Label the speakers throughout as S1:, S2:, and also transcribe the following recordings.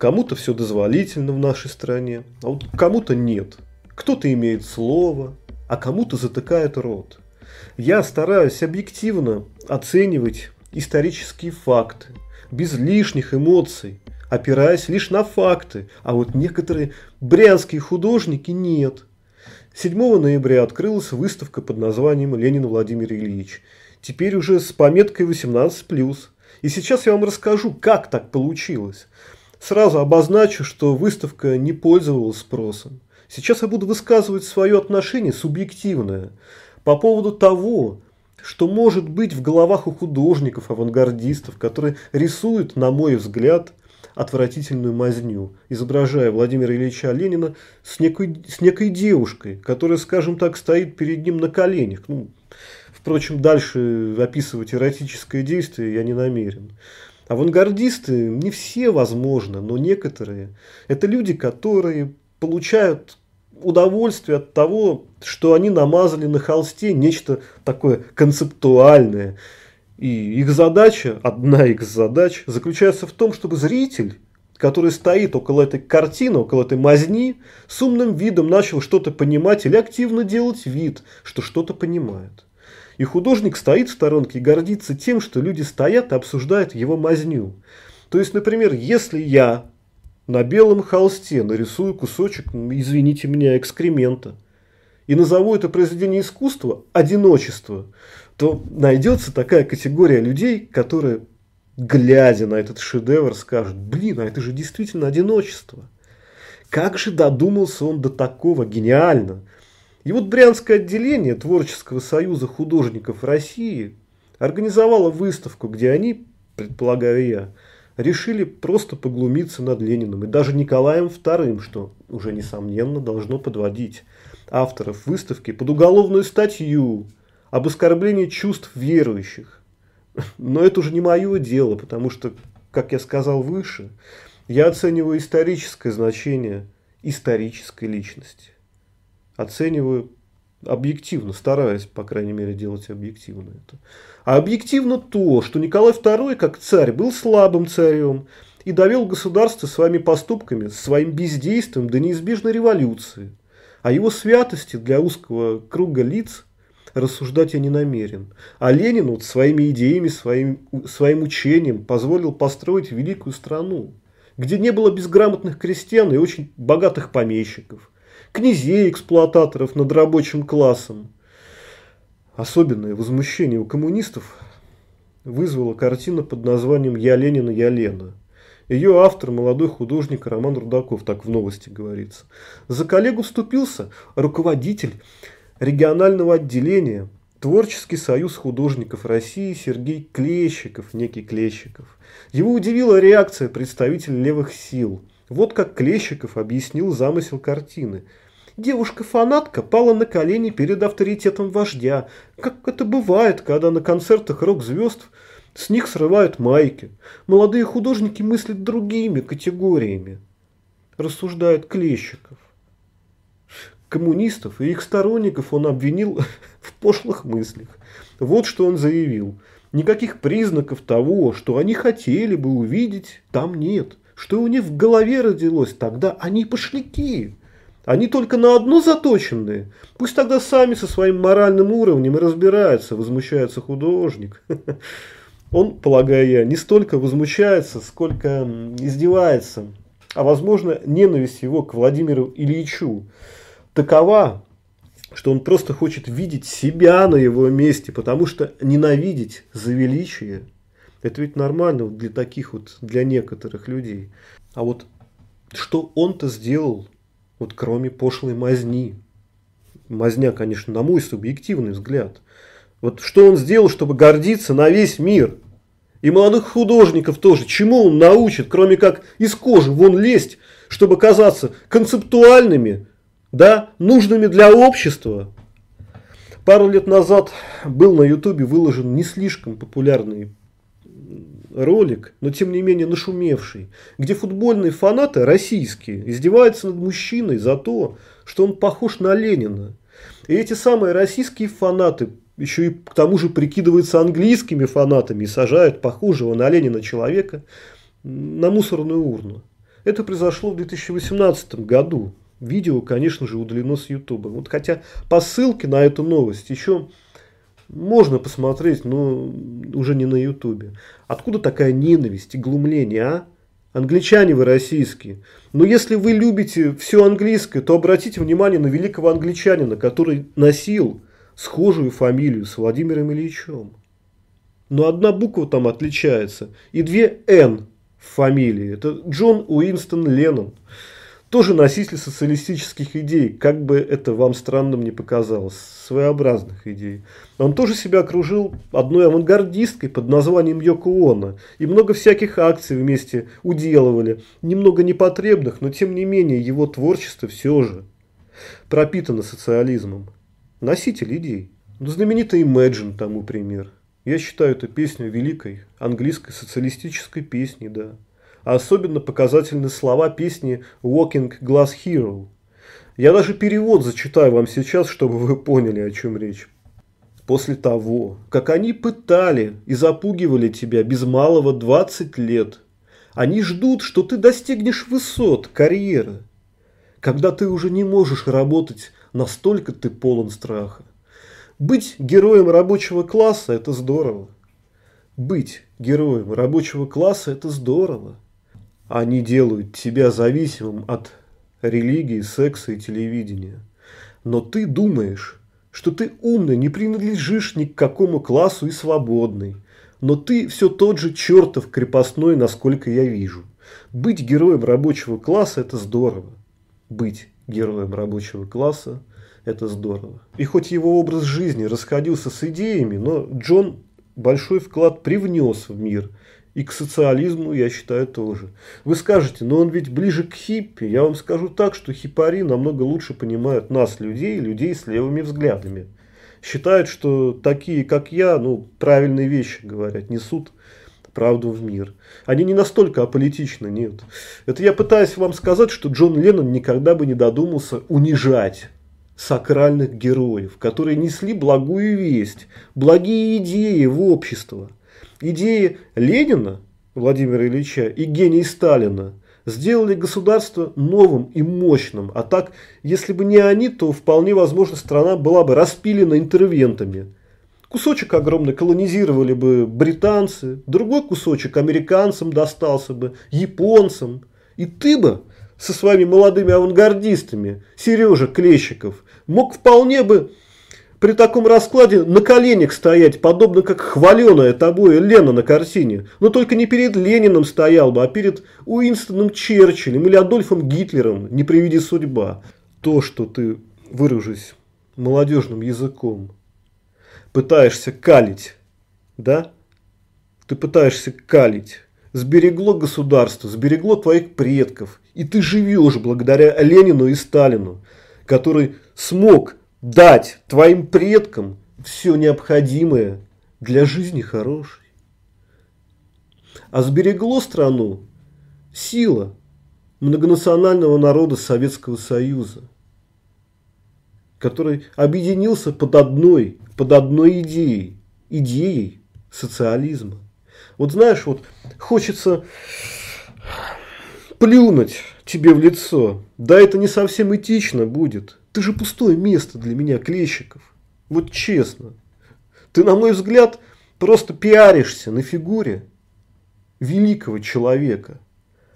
S1: Кому-то все дозволительно в нашей стране, а вот кому-то нет. Кто-то имеет слово, а кому-то затыкает рот. Я стараюсь объективно оценивать исторические факты, без лишних эмоций, опираясь лишь на факты, а вот некоторые брянские художники нет. 7 ноября открылась выставка под названием «Ленин Владимир Ильич». Теперь уже с пометкой 18+. И сейчас я вам расскажу, как так получилось. Сразу обозначу, что выставка не пользовалась спросом. Сейчас я буду высказывать свое отношение субъективное по поводу того, что может быть в головах у художников, авангардистов, которые рисуют, на мой взгляд, отвратительную мазню, изображая Владимира Ильича Ленина с некой, с некой девушкой, которая, скажем так, стоит перед ним на коленях. Ну, впрочем, дальше описывать эротическое действие я не намерен. Авангардисты не все, возможно, но некоторые. Это люди, которые получают удовольствие от того, что они намазали на холсте нечто такое концептуальное. И их задача, одна из задач, заключается в том, чтобы зритель, который стоит около этой картины, около этой мазни, с умным видом начал что-то понимать или активно делать вид, что что-то понимает. И художник стоит в сторонке и гордится тем, что люди стоят и обсуждают его мазню. То есть, например, если я на белом холсте нарисую кусочек, извините меня, экскремента, и назову это произведение искусства «одиночество», то найдется такая категория людей, которые, глядя на этот шедевр, скажут, блин, а это же действительно одиночество. Как же додумался он до такого, гениально. И вот Брянское отделение Творческого союза художников России организовало выставку, где они, предполагаю я, решили просто поглумиться над Лениным и даже Николаем II, что уже несомненно должно подводить авторов выставки под уголовную статью об оскорблении чувств верующих. Но это уже не мое дело, потому что, как я сказал выше, я оцениваю историческое значение исторической личности. Оцениваю объективно, стараюсь, по крайней мере, делать объективно это. А объективно то, что Николай II, как царь, был слабым царем и довел государство своими поступками, своим бездействием до неизбежной революции. О его святости для узкого круга лиц рассуждать я не намерен. А Ленин вот своими идеями, своим, своим учением позволил построить великую страну, где не было безграмотных крестьян и очень богатых помещиков, князей-эксплуататоров над рабочим классом. Особенное возмущение у коммунистов вызвала картина под названием «Я Ленина, я Лена». Ее автор – молодой художник Роман Рудаков, так в новости говорится. За коллегу вступился руководитель регионального отделения Творческий союз художников России Сергей Клещиков, некий Клещиков. Его удивила реакция представителей левых сил. Вот как Клещиков объяснил замысел картины. Девушка-фанатка пала на колени перед авторитетом вождя, как это бывает, когда на концертах рок-звезд с них срывают майки. Молодые художники мыслят другими категориями, рассуждает Клещиков. Коммунистов и их сторонников он обвинил в пошлых мыслях. Вот что он заявил. Никаких признаков того, что они хотели бы увидеть, там нет. Что у них в голове родилось, тогда они пошляки. Они только на одно заточенные. Пусть тогда сами со своим моральным уровнем и разбираются, возмущается художник. Он, полагаю я, не столько возмущается, сколько издевается. А возможно, ненависть его к Владимиру Ильичу такова, что он просто хочет видеть себя на его месте, потому что ненавидеть за величие – это ведь нормально для таких вот, для некоторых людей. А вот что он-то сделал, вот кроме пошлой мазни? Мазня, конечно, на мой субъективный взгляд. Вот что он сделал, чтобы гордиться на весь мир? И молодых художников тоже. Чему он научит, кроме как из кожи вон лезть, чтобы казаться концептуальными, да, нужными для общества. Пару лет назад был на ютубе выложен не слишком популярный ролик, но тем не менее нашумевший, где футбольные фанаты российские издеваются над мужчиной за то, что он похож на Ленина. И эти самые российские фанаты еще и к тому же прикидываются английскими фанатами и сажают похожего на Ленина человека на мусорную урну. Это произошло в 2018 году. Видео, конечно же, удалено с Ютуба. Вот хотя по ссылке на эту новость еще можно посмотреть, но уже не на Ютубе. Откуда такая ненависть и глумление, а? Англичане вы российские. Но если вы любите все английское, то обратите внимание на великого англичанина, который носил схожую фамилию с Владимиром Ильичем. Но одна буква там отличается. И две «Н» в фамилии. Это Джон Уинстон Леннон тоже носитель социалистических идей, как бы это вам странным не показалось, своеобразных идей. Он тоже себя окружил одной авангардисткой под названием Йоко Оно, и много всяких акций вместе уделывали, немного непотребных, но тем не менее его творчество все же пропитано социализмом. Носитель идей. Ну, знаменитый Imagine тому пример. Я считаю эту песню великой английской социалистической песней, да. Особенно показательны слова песни Walking Glass Hero. Я даже перевод зачитаю вам сейчас, чтобы вы поняли, о чем речь. После того, как они пытали и запугивали тебя без малого 20 лет, они ждут, что ты достигнешь высот карьеры. Когда ты уже не можешь работать, настолько ты полон страха. Быть героем рабочего класса – это здорово. Быть героем рабочего класса – это здорово. Они делают тебя зависимым от религии, секса и телевидения. Но ты думаешь, что ты умный, не принадлежишь ни к какому классу и свободный. Но ты все тот же чертов крепостной, насколько я вижу. Быть героем рабочего класса – это здорово. Быть героем рабочего класса – это здорово. И хоть его образ жизни расходился с идеями, но Джон большой вклад привнес в мир – и к социализму, я считаю, тоже. Вы скажете, но он ведь ближе к хиппи. Я вам скажу так, что хипари намного лучше понимают нас, людей, людей с левыми взглядами. Считают, что такие, как я, ну, правильные вещи говорят, несут правду в мир. Они не настолько аполитичны, нет. Это я пытаюсь вам сказать, что Джон Леннон никогда бы не додумался унижать сакральных героев, которые несли благую весть, благие идеи в общество – Идеи Ленина, Владимира Ильича, и гений Сталина сделали государство новым и мощным. А так, если бы не они, то вполне возможно страна была бы распилена интервентами. Кусочек огромный колонизировали бы британцы, другой кусочек американцам достался бы, японцам. И ты бы со своими молодыми авангардистами, Сережа Клещиков, мог вполне бы при таком раскладе на коленях стоять, подобно как хваленая тобой Лена на картине. Но только не перед Лениным стоял бы, а перед Уинстоном Черчиллем или Адольфом Гитлером, не приведи судьба. То, что ты, выражусь молодежным языком, пытаешься калить, да? Ты пытаешься калить. Сберегло государство, сберегло твоих предков. И ты живешь благодаря Ленину и Сталину, который смог дать твоим предкам все необходимое для жизни хорошей. А сберегло страну сила многонационального народа Советского Союза, который объединился под одной, под одной идеей, идеей социализма. Вот знаешь, вот хочется плюнуть тебе в лицо. Да это не совсем этично будет. Ты же пустое место для меня, Клещиков. Вот честно. Ты, на мой взгляд, просто пиаришься на фигуре великого человека.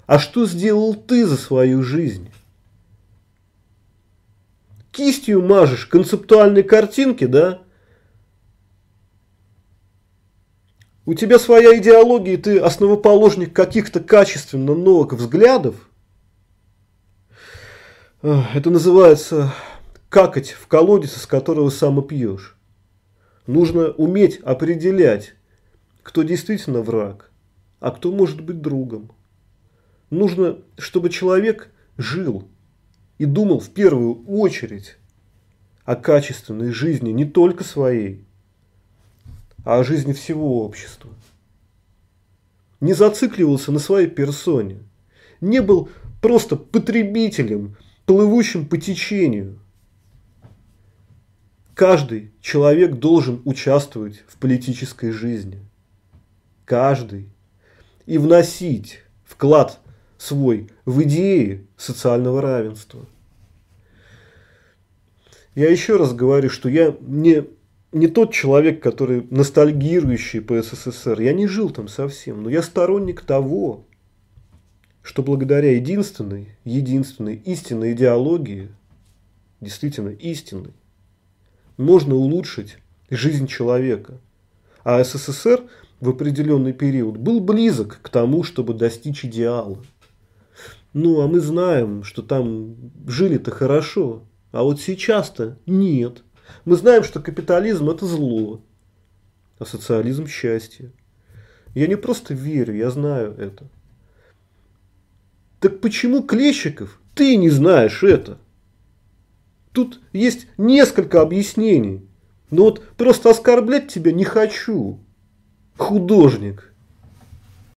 S1: А что сделал ты за свою жизнь? Кистью мажешь концептуальные картинки, да? У тебя своя идеология, и ты основоположник каких-то качественно новых взглядов – это называется какать в колодец, из которого сам и пьешь. Нужно уметь определять, кто действительно враг, а кто может быть другом. Нужно, чтобы человек жил и думал в первую очередь о качественной жизни не только своей, а о жизни всего общества. Не зацикливался на своей персоне, не был просто потребителем плывущим по течению. Каждый человек должен участвовать в политической жизни. Каждый. И вносить вклад свой в идее социального равенства. Я еще раз говорю, что я не, не тот человек, который ностальгирующий по СССР. Я не жил там совсем, но я сторонник того, что благодаря единственной, единственной истинной идеологии, действительно истинной, можно улучшить жизнь человека. А СССР в определенный период был близок к тому, чтобы достичь идеала. Ну, а мы знаем, что там жили-то хорошо, а вот сейчас-то нет. Мы знаем, что капитализм это зло, а социализм счастье. Я не просто верю, я знаю это. Так почему Клещиков ты не знаешь это? Тут есть несколько объяснений. Но вот просто оскорблять тебя не хочу. Художник.